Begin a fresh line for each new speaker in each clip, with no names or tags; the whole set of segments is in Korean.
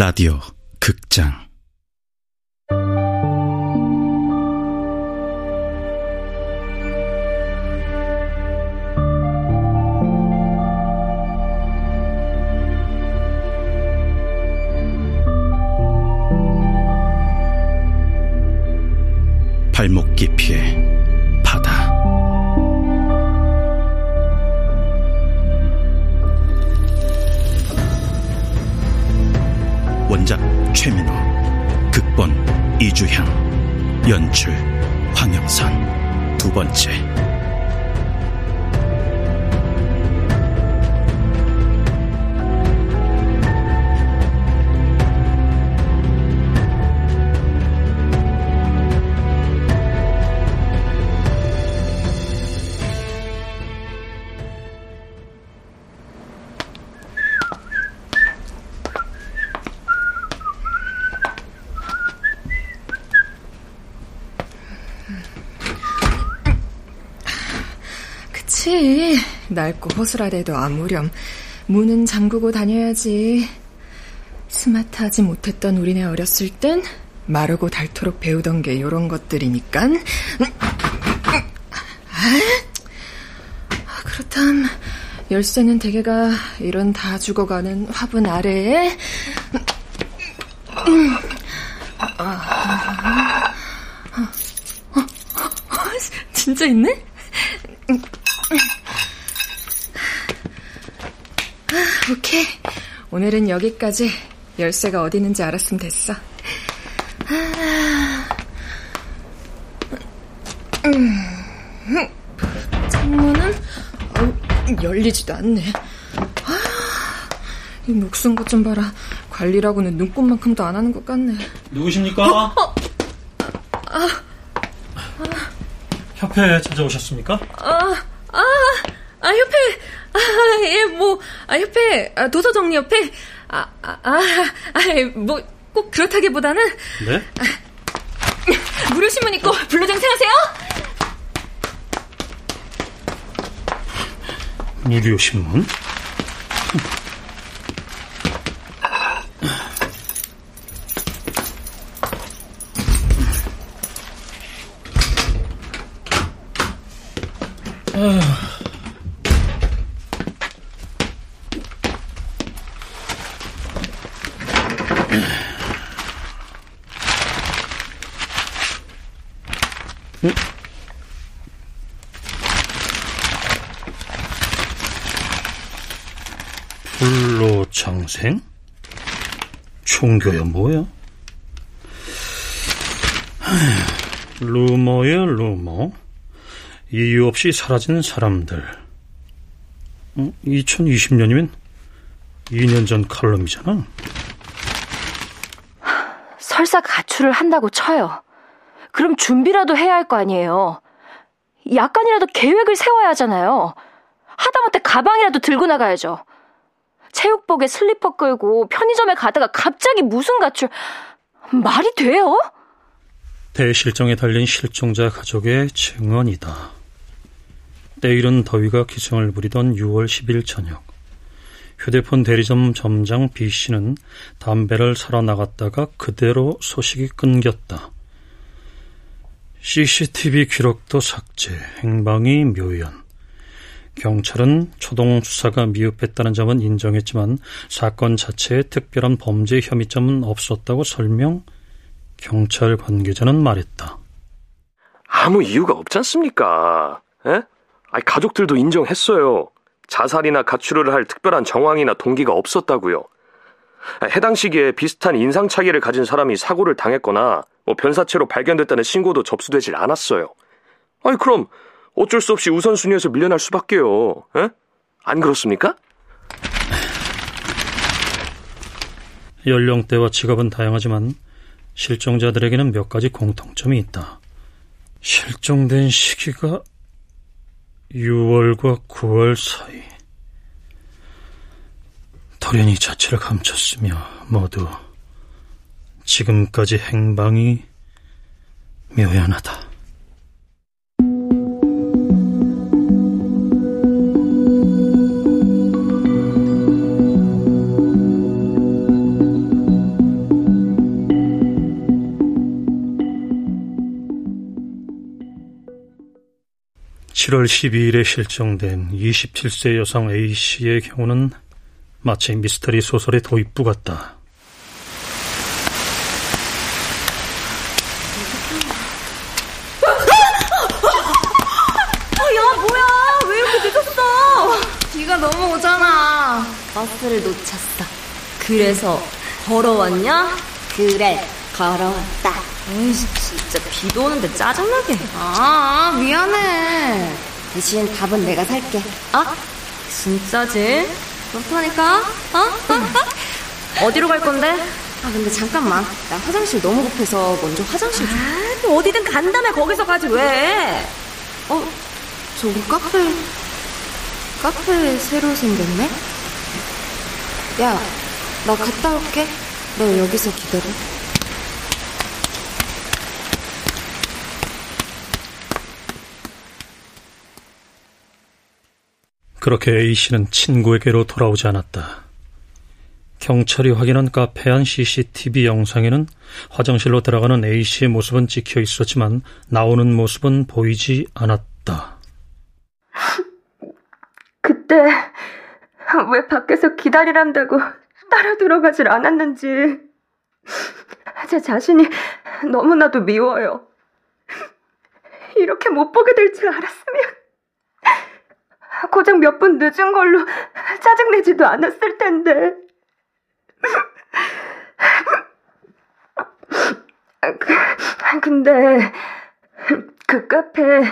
라디오 극장 최민호 극본 이주향 연출 황영선. 두 번째
그치. 낡고 허술하대도 아무렴. 문은 잠그고 다녀야지. 스마트하지 못했던 우리네 어렸을 땐 마르고 닳도록 배우던 게 요런 것들이니깐. 아, 그렇담. 열쇠는 대개가 이런 다 죽어가는 화분 아래에 아, 어, 어, 진짜 있네? 아, 오케이. 오늘은 여기까지 열쇠가 어디 있는지 알았으면 됐어. 아, 음, 창문은 어, 열리지도 않네. 아, 이 목숨 것 좀 봐라. 관리라고는 눈꽃만큼도 안 하는 것 같네.
누구십니까? 어, 어. 아, 아. 협회 찾아오셨습니까?
아, 협회, 아, 예, 뭐, 아, 협회, 아, 도서 정리협회, 아, 아, 아, 아, 뭐, 꼭 그렇다기보다는.
네?
아, 무료신문 있고, 불로장생하세요?
무료신문? 불로장생? 종교야 뭐야? 루머야 루머. 이유 없이 사라진 사람들. 2020년이면 어, 2년 전 칼럼이잖아.
설사 가출을 한다고 쳐요. 그럼 준비라도 해야 할 거 아니에요. 약간이라도 계획을 세워야 하잖아요. 하다못해 가방이라도 들고 나가야죠 체육복에 슬리퍼 끌고 편의점에 가다가 갑자기 무슨 가출 말이 돼요?
대실정에 달린 실종자 가족의 증언이다. 때이른 더위가 기승을 부리던 6월 10일 저녁 휴대폰 대리점 점장 B씨는 담배를 사러 나갔다가 그대로 소식이 끊겼다. CCTV 기록도 삭제, 행방이 묘연. 경찰은 초동 수사가 미흡했다는 점은 인정했지만 사건 자체에 특별한 범죄 혐의점은 없었다고 설명, 경찰 관계자는 말했다.
아무 이유가 없지 않습니까? 에? 아니, 가족들도 인정했어요. 자살이나 가출을 할 특별한 정황이나 동기가 없었다고요. 해당 시기에 비슷한 인상차기를 가진 사람이 사고를 당했거나 뭐 변사체로 발견됐다는 신고도 접수되질 않았어요. 아니 그럼 어쩔 수 없이 우선순위에서 밀려날 수밖에요. 에? 안 그렇습니까?
연령대와 직업은 다양하지만 실종자들에게는 몇 가지 공통점이 있다. 실종된 시기가 6월과 9월 사이. 돌연히 자체를 감췄으며 모두 지금까지 행방이 묘연하다. 7월 12일에 실종된 27세 여성 A씨의 경우는 마치 미스터리 소설의 도입부 같다.
오잖아.
버스를 놓쳤어. 그래서 걸어왔냐? 그래, 걸어왔다. 에이씨, 진짜 비도 오는데 짜증나게.
아, 미안해.
대신 밥은 내가 살게. 아? 진짜지? 그렇다니까? 어? 어? 어디로 갈 건데? 아, 근데 잠깐만. 나 화장실 너무 급해서 먼저 화장실 좀. 아, 어디든 간다며 거기서 가지 왜? 어, 저기 카페. 카페 새로 생겼네? 야, 나 갔다 올게. 너 여기서 기다려.
그렇게 A씨는 친구에게로 돌아오지 않았다. 경찰이 확인한 카페 안 CCTV 영상에는 화장실로 들어가는 A씨의 모습은 찍혀 있었지만 나오는 모습은 보이지 않았다.
그때 왜 밖에서 기다리란다고 따라 들어가질 않았는지 제 자신이 너무나도 미워요. 이렇게 못 보게 될 줄 알았으면 고작 몇 분 늦은 걸로 짜증내지도 않았을 텐데. 근데 그 카페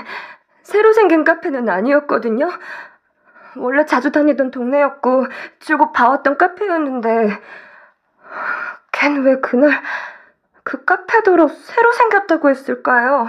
새로 생긴 카페는 아니었거든요. 원래 자주 다니던 동네였고 쭉 봐왔던 카페였는데 걘 왜 그날 그 카페도로 새로 생겼다고 했을까요?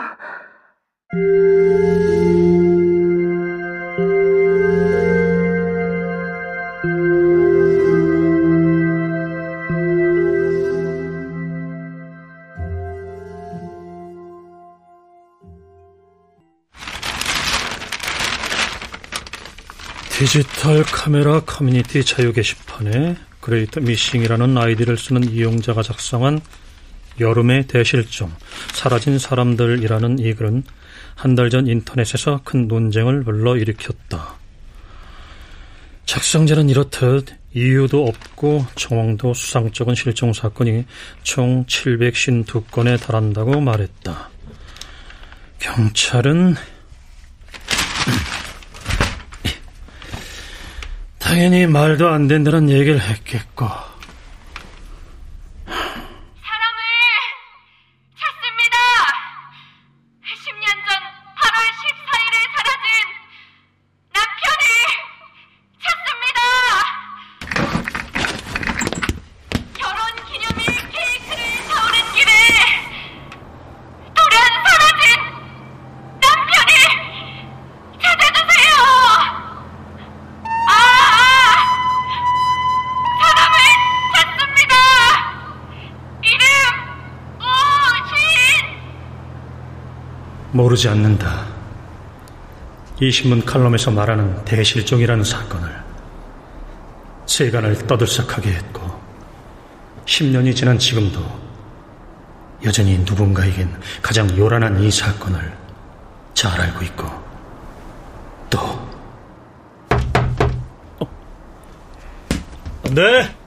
디지털 카메라 커뮤니티 자유 게시판에 Great Missing이라는 아이디를 쓰는 이용자가 작성한 여름의 대실종, 사라진 사람들이라는 이 글은 한 달 전 인터넷에서 큰 논쟁을 불러일으켰다. 작성자는 이렇듯 이유도 없고 정황도 수상쩍은 실종 사건이 총 752건에 달한다고 말했다. 경찰은 당연히 말도 안 된다는 얘기를 했겠고. 모르지 않는다. 이 신문 칼럼에서 말하는 대실종이라는 사건을 세간을 떠들썩하게 했고 10년이 지난 지금도 여전히 누군가에겐 가장 요란한 이 사건을 잘 알고 있고 또 어? 네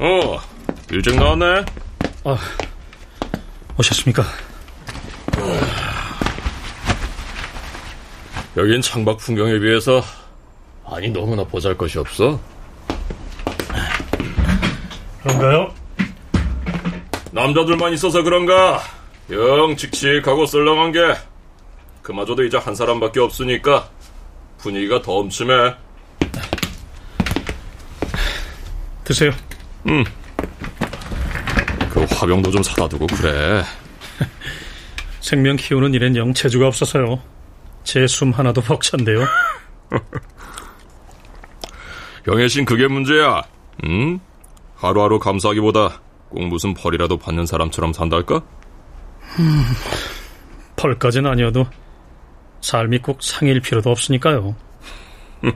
어, 일찍 나왔네.
아, 오셨습니까?
여긴 창밖 풍경에 비해서 아니 너무나 보잘 것이 없어.
그런가요?
남자들만 있어서 그런가? 영 칙칙하고 썰렁한 게 그마저도 이제 한 사람밖에 없으니까 분위기가 더 엄침해.
드세요.
그 화병도 좀 사다 두고 그래.
생명 키우는 일엔 영 재주가 없어서요. 제 숨 하나도 벅찬데요.
영애신 그게 문제야. 응? 하루하루 감사하기보다 꼭 무슨 벌이라도 받는 사람처럼 산달까?
펄까지는 아니어도 삶이 꼭 상일 필요도 없으니까요.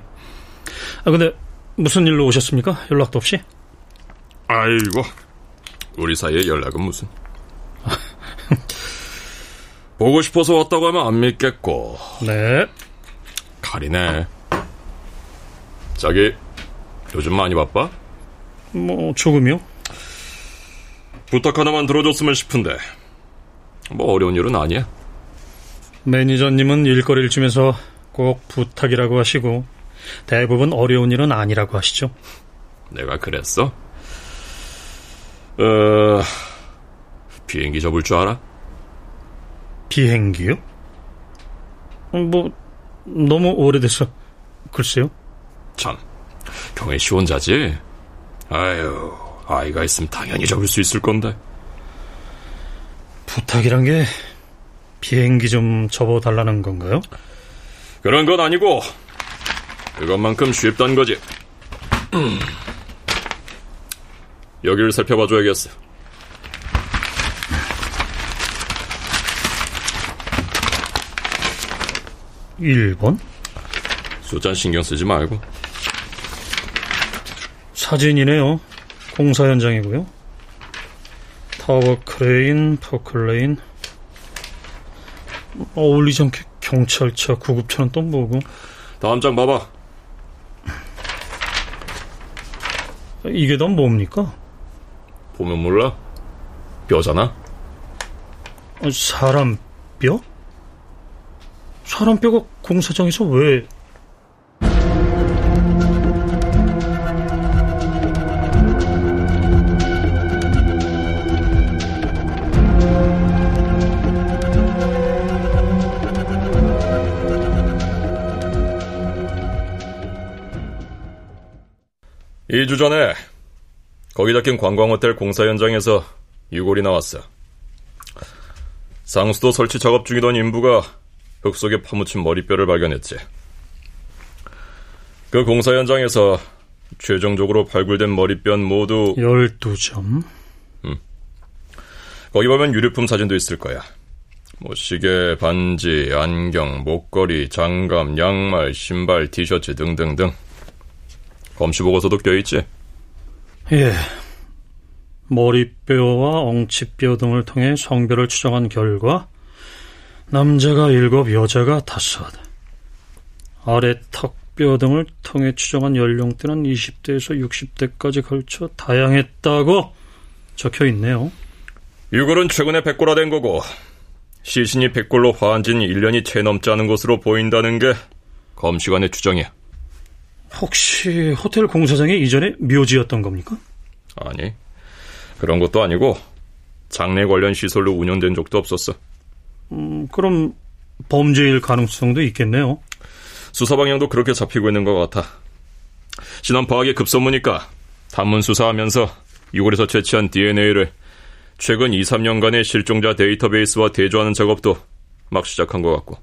아 근데 무슨 일로 오셨습니까? 연락도 없이?
아이고, 우리 사이에 연락은 무슨. 보고 싶어서 왔다고 하면 안 믿겠고.
네.
칼이네. 자기, 요즘 많이 바빠?
뭐, 조금요?
부탁 하나만 들어줬으면 싶은데. 뭐 어려운 일은 아니야.
매니저님은 일거리를 주면서 꼭 부탁이라고 하시고, 대부분 어려운 일은 아니라고 하시죠.
내가 그랬어? 어, 비행기 접을 줄 알아?
비행기요? 어, 뭐, 너무 오래돼서, 글쎄요.
참, 경혜 씨 혼자지? 아유, 아이가 있으면 당연히 접을 수 있을 건데.
부탁이란 게 비행기 좀 접어달라는 건가요?
그런 건 아니고, 그것만큼 쉽단 거지. 음. 여기를 살펴봐 줘야겠어.
1번?
숫자 신경 쓰지 말고.
사진이네요. 공사 현장이고요. 타워 크레인, 포클레인. 어울리지 않게 경찰차 구급차는 또 뭐고.
다음 장 봐봐.
이게 다 뭡니까?
보면 몰라? 뼈잖아?
어, 사람 뼈? 사람 뼈가 공사장에서 왜...
이 주 전에 거기 잡힌 관광호텔 공사 현장에서 유골이 나왔어. 상수도 설치 작업 중이던 인부가 흙 속에 파묻힌 머리뼈를 발견했지. 그 공사 현장에서 최종적으로 발굴된 머리뼈는 모두
12점.
거기 보면 유류품 사진도 있을 거야. 뭐 시계, 반지, 안경, 목걸이, 장갑, 양말, 신발, 티셔츠 등등등. 검시 보고서도 껴있지.
예. 머리뼈와 엉치뼈 등을 통해 성별을 추정한 결과 남자가 일곱, 여자가 다섯. 아래 턱뼈 등을 통해 추정한 연령대는 20대에서 60대까지 걸쳐 다양했다고 적혀 있네요.
유골은 최근에 백골화된 거고 시신이 백골로 화한 지는 1년이 채 넘지 않은 것으로 보인다는 게 검시관의 추정이야.
혹시 호텔 공사장이 이전에 묘지였던 겁니까?
아니, 그런 것도 아니고 장례 관련 시설로 운영된 적도 없었어.
음, 그럼 범죄일 가능성도 있겠네요.
수사 방향도 그렇게 잡히고 있는 것 같아. 지난 방학에 급선무니까 단문 수사하면서 유골에서 채취한 DNA를 최근 2, 3년간의 실종자 데이터베이스와 대조하는 작업도 막 시작한 것 같고.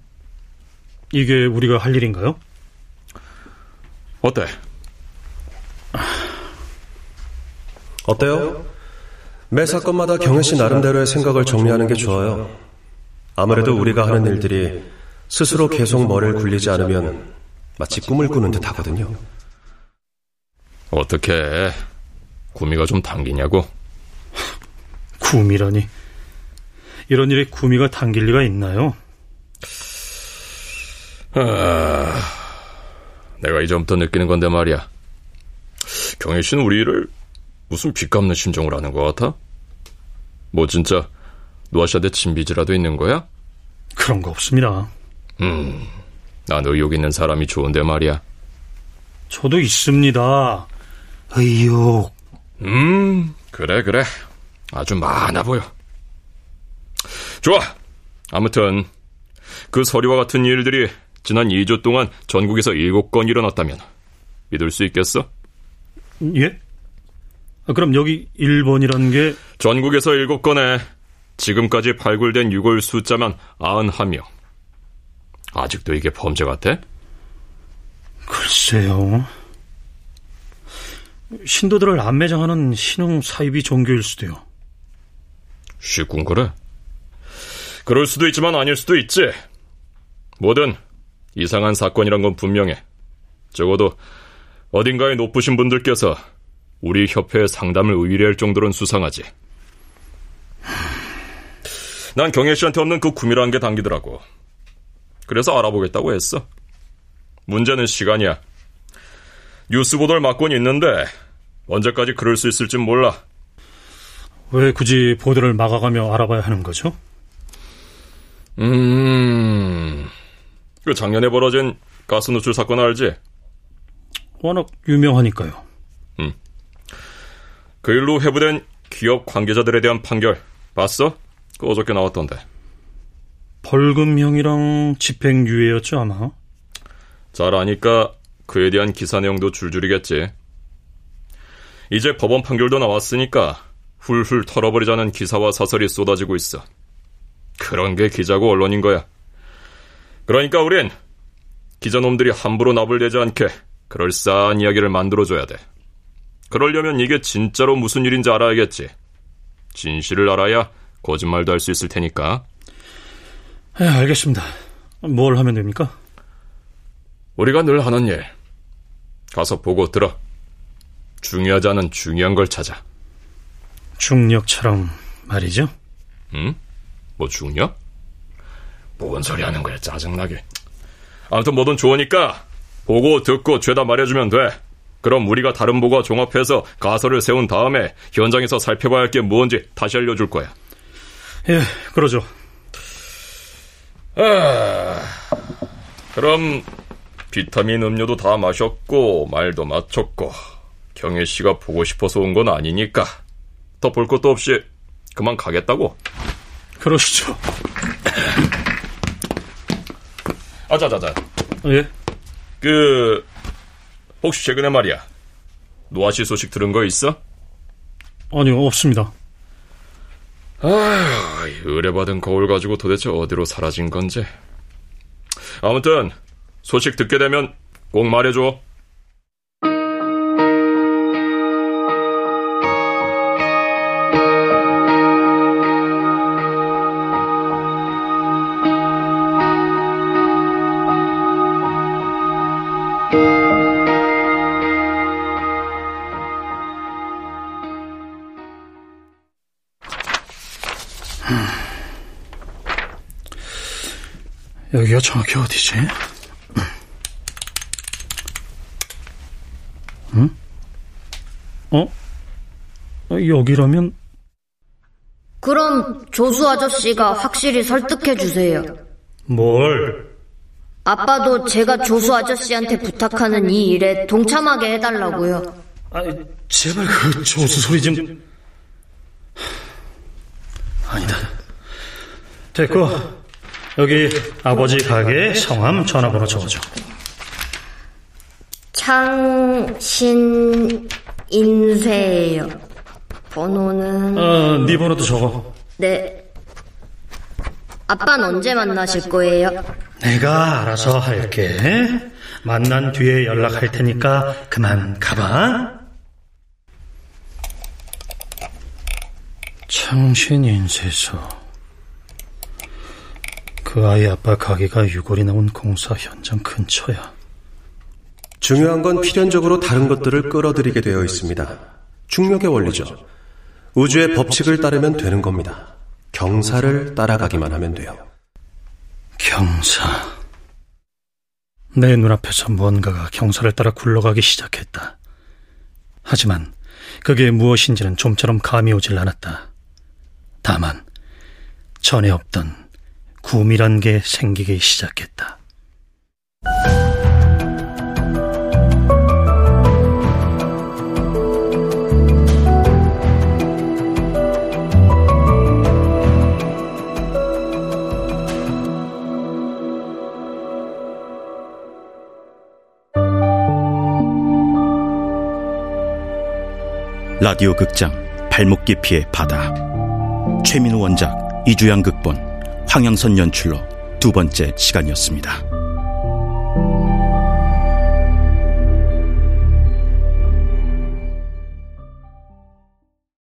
이게 우리가 할 일인가요?
어때?
어때요? 매 사건마다 경혜 씨 나름대로의 생각을 정리하는 게 좋아요. 아무래도 우리가 하는 일들이 스스로 계속 머리를 굴리지 않으면 마치 꿈을 꾸는 듯 하거든요.
어떻게 구미가 좀 당기냐고?
구미라니. 이런 일에 구미가 당길 리가 있나요?
아, 내가 이제부터 느끼는 건데 말이야. 경혜 씨는 우리를 무슨 빚 갚는 심정을 하는 것 같아? 뭐 진짜 노아샤대 친비지라도 있는 거야?
그런 거 없습니다.
음, 난 의욕 있는 사람이 좋은데 말이야.
저도 있습니다. 의욕.
음, 그래, 그래. 아주 많아 보여. 좋아. 아무튼, 그 서류와 같은 일들이 지난 2주 동안 전국에서 7건 일어났다면, 믿을 수 있겠어?
예? 아, 그럼 여기 1번이라는 게
전국에서 7건에 지금까지 발굴된 유골 숫자만 91명. 아직도 이게 범죄 같아?
글쎄요. 신도들을 안매장하는 신흥 사이비 종교일 수도요.
쉽군 그래. 그럴 수도 있지만 아닐 수도 있지. 뭐든 이상한 사건이란 건 분명해. 적어도 어딘가에 높으신 분들께서 우리 협회에 상담을 의뢰할 정도로는 수상하지. 난 경혜 씨한테 없는 그 구미라는 게 당기더라고. 그래서 알아보겠다고 했어. 문제는 시간이야. 뉴스 보도를 맡고는 있는데 언제까지 그럴 수 있을진 몰라.
왜 굳이 보도를 막아가며 알아봐야 하는 거죠?
음, 그 작년에 벌어진 가스 노출 사건 알지?
워낙 유명하니까요.
음. 그 일로 회부된 기업 관계자들에 대한 판결 봤어? 그 어저께 나왔던데.
벌금형이랑 집행유예였죠 아마.
잘 아니까 그에 대한 기사 내용도 줄줄이겠지. 이제 법원 판결도 나왔으니까 훌훌 털어버리자는 기사와 사설이 쏟아지고 있어. 그런 게 기자고 언론인 거야. 그러니까 우린 기자놈들이 함부로 납을 내지 않게 그럴싸한 이야기를 만들어줘야 돼. 그러려면 이게 진짜로 무슨 일인지 알아야겠지. 진실을 알아야 거짓말도 할 수 있을 테니까.
네, 알겠습니다. 뭘 하면 됩니까?
우리가 늘 하는 일. 가서 보고 들어. 중요하지 않은 중요한 걸 찾아.
중력처럼 말이죠?
응? 뭐 중력? 뭔 소리 하는 거야, 짜증나게. 아무튼 뭐든 좋으니까 보고 듣고 죄다 말해주면 돼. 그럼 우리가 다른 보고와 종합해서 가설을 세운 다음에 현장에서 살펴봐야 할 게 뭔지 다시 알려줄 거야.
예, 그러죠.
아, 그럼 비타민 음료도 다 마셨고 말도 마쳤고 경혜 씨가 보고 싶어서 온 건 아니니까 더 볼 것도 없이 그만 가겠다고.
그러시죠.
아자자자.
예?
그 혹시 최근에 말이야 노아 씨 소식 들은 거 있어?
아니요, 없습니다.
아, 의뢰받은 거울 가지고 도대체 어디로 사라진 건지. 아무튼 소식 듣게 되면 꼭 말해줘.
여기가 정확히 어디지? 응? 어? 여기라면?
그럼 조수 아저씨가 확실히 설득해 주세요.
뭘?
아빠도 제가 조수 아저씨한테 부탁하는 이 일에 동참하게 해달라고요.
아, 제발 그 조수 소리 좀. 아니다. 됐고, 여기 아버지 가게 성함 전화번호 적어줘.
창신 인쇄예요. 번호는
어, 네 번호도 적어.
네. 아빠는 언제 만나실 거예요?
내가 알아서 할게. 만난 뒤에 연락할 테니까 그만 가봐. 창신 인쇄소. 그 아이 아빠 가게가 유골이 나온 공사 현장 근처야.
중요한 건 필연적으로 다른 것들을 끌어들이게 되어 있습니다. 중력의 원리죠. 우주의 법칙을 따르면 되는 겁니다. 경사를 따라가기만 하면 돼요.
경사. 내 눈앞에서 뭔가가 경사를 따라 굴러가기 시작했다. 하지만 그게 무엇인지는 좀처럼 감이 오질 않았다. 다만 전에 없던 구미란 게 생기기 시작했다.
라디오 극장 발목 깊이의 바다 최민우 원작 이주양 극본 황영선 연출로 두 번째 시간이었습니다.